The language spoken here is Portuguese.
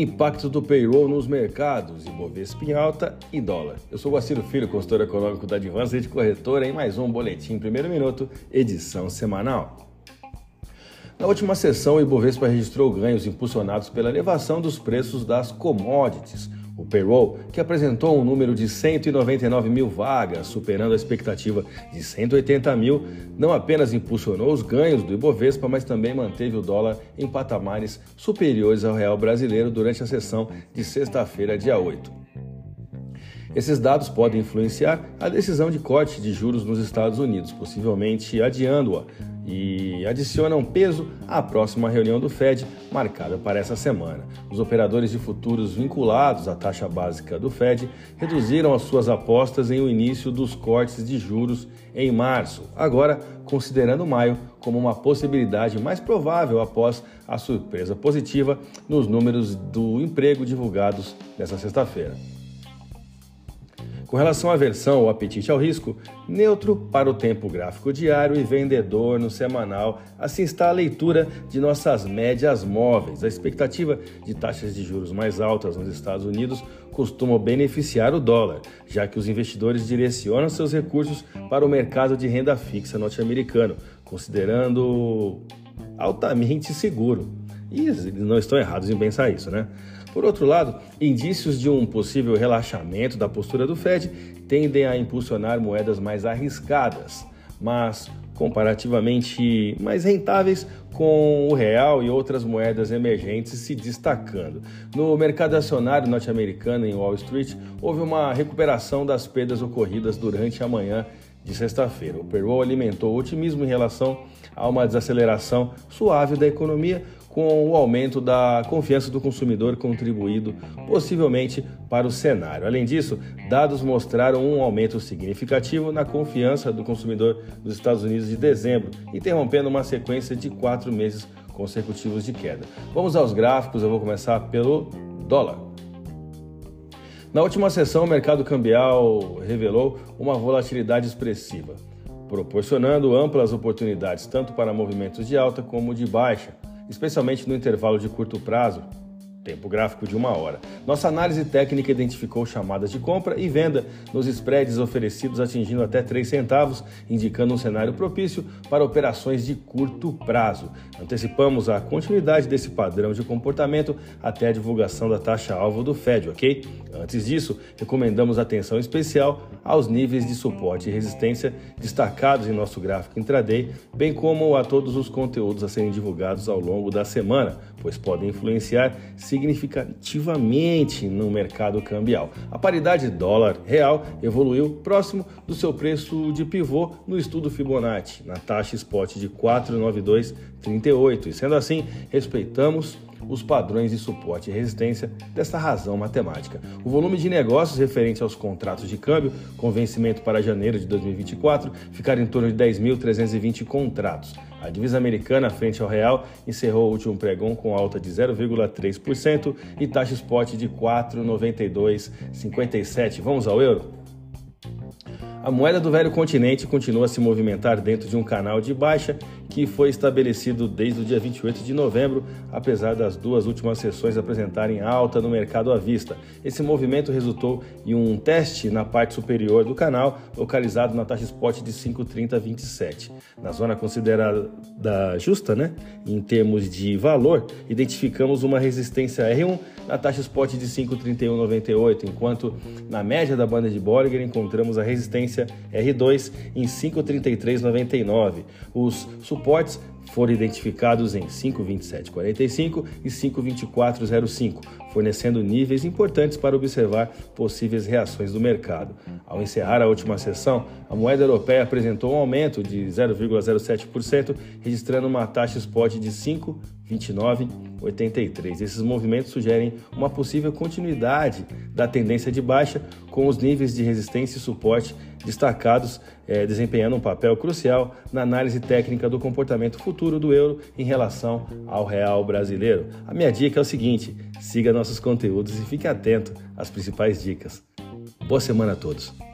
Impacto do payroll nos mercados, Ibovespa em alta e dólar. Eu sou o Guaciro Filho, consultor econômico da Advance de Corretora, em mais um Boletim Primeiro Minuto, edição semanal. Na última sessão, o Ibovespa registrou ganhos impulsionados pela elevação dos preços das commodities, o payroll, que apresentou um número de 199 mil vagas, superando a expectativa de 180 mil, não apenas impulsionou os ganhos do Ibovespa, mas também manteve o dólar em patamares superiores ao real brasileiro durante a sessão de sexta-feira, dia 8. Esses dados podem influenciar a decisão de corte de juros nos Estados Unidos, possivelmente adiando-a e adicionam peso à próxima reunião do Fed, marcada para essa semana. Os operadores de futuros vinculados à taxa básica do Fed reduziram as suas apostas em o início dos cortes de juros em março, agora considerando maio como uma possibilidade mais provável após a surpresa positiva nos números do emprego divulgados nesta sexta-feira. Com relação à versão ou apetite ao risco, neutro para o tempo gráfico diário e vendedor no semanal. Assim está a leitura de nossas médias móveis. A expectativa de taxas de juros mais altas nos Estados Unidos costuma beneficiar o dólar, já que os investidores direcionam seus recursos para o mercado de renda fixa norte-americano, considerando altamente seguro. E eles não estão errados em pensar isso, né? Por outro lado, indícios de um possível relaxamento da postura do Fed tendem a impulsionar moedas mais arriscadas, mas comparativamente mais rentáveis, com o real e outras moedas emergentes se destacando. No mercado acionário norte-americano em Wall Street, houve uma recuperação das perdas ocorridas durante a manhã de sexta-feira. O payroll alimentou otimismo em relação a uma desaceleração suave da economia, com o aumento da confiança do consumidor contribuído possivelmente para o cenário. Além disso, dados mostraram um aumento significativo na confiança do consumidor dos Estados Unidos de dezembro, interrompendo uma sequência de quatro meses consecutivos de queda. Vamos aos gráficos, eu vou começar pelo dólar. Na última sessão, o mercado cambial revelou uma volatilidade expressiva, proporcionando amplas oportunidades tanto para movimentos de alta como de baixa especialmente no intervalo de curto prazo, tempo gráfico de uma hora. Nossa análise técnica identificou chamadas de compra e venda nos spreads oferecidos atingindo até 3 centavos, indicando um cenário propício para operações de curto prazo. Antecipamos a continuidade desse padrão de comportamento até a divulgação da taxa-alvo do Fed, ok? Antes disso, recomendamos atenção especial aos níveis de suporte e resistência destacados em nosso gráfico intraday, bem como a todos os conteúdos a serem divulgados ao longo da semana, pois podem influenciar significativamente no mercado cambial. A paridade dólar-real evoluiu próximo do seu preço de pivô no estudo Fibonacci, na taxa spot de 492,38, e sendo assim, respeitamos os padrões de suporte e resistência desta razão matemática. O volume de negócios referente aos contratos de câmbio com vencimento para janeiro de 2024 ficaram em torno de 10.320 contratos. A divisa americana frente ao real encerrou o último pregão com alta de 0,3% e taxa spot de 4,9257. Vamos ao euro? A moeda do velho continente continua a se movimentar dentro de um canal de baixa que foi estabelecido desde o dia 28 de novembro, apesar das duas últimas sessões apresentarem alta no mercado à vista. Esse movimento resultou em um teste na parte superior do canal, localizado na taxa spot de 5,3027. Na zona considerada justa, né, em termos de valor, identificamos uma resistência R1 na taxa spot de 5,3198, enquanto na média da banda de Bollinger encontramos a resistência R2 em 5,3399. Os suportes foram identificados em 52745 e 52405, fornecendo níveis importantes para observar possíveis reações do mercado. Ao encerrar a última sessão, a moeda europeia apresentou um aumento de 0,07%, registrando uma taxa spot de 5,2983. Esses movimentos sugerem uma possível continuidade da tendência de baixa, com os níveis de resistência e suporte destacados, eh, desempenhando um papel crucial na análise técnica do comportamento futuro do euro em relação ao real brasileiro. A minha dica é o seguinte: siga nossos conteúdos e fique atento às principais dicas. Boa semana a todos!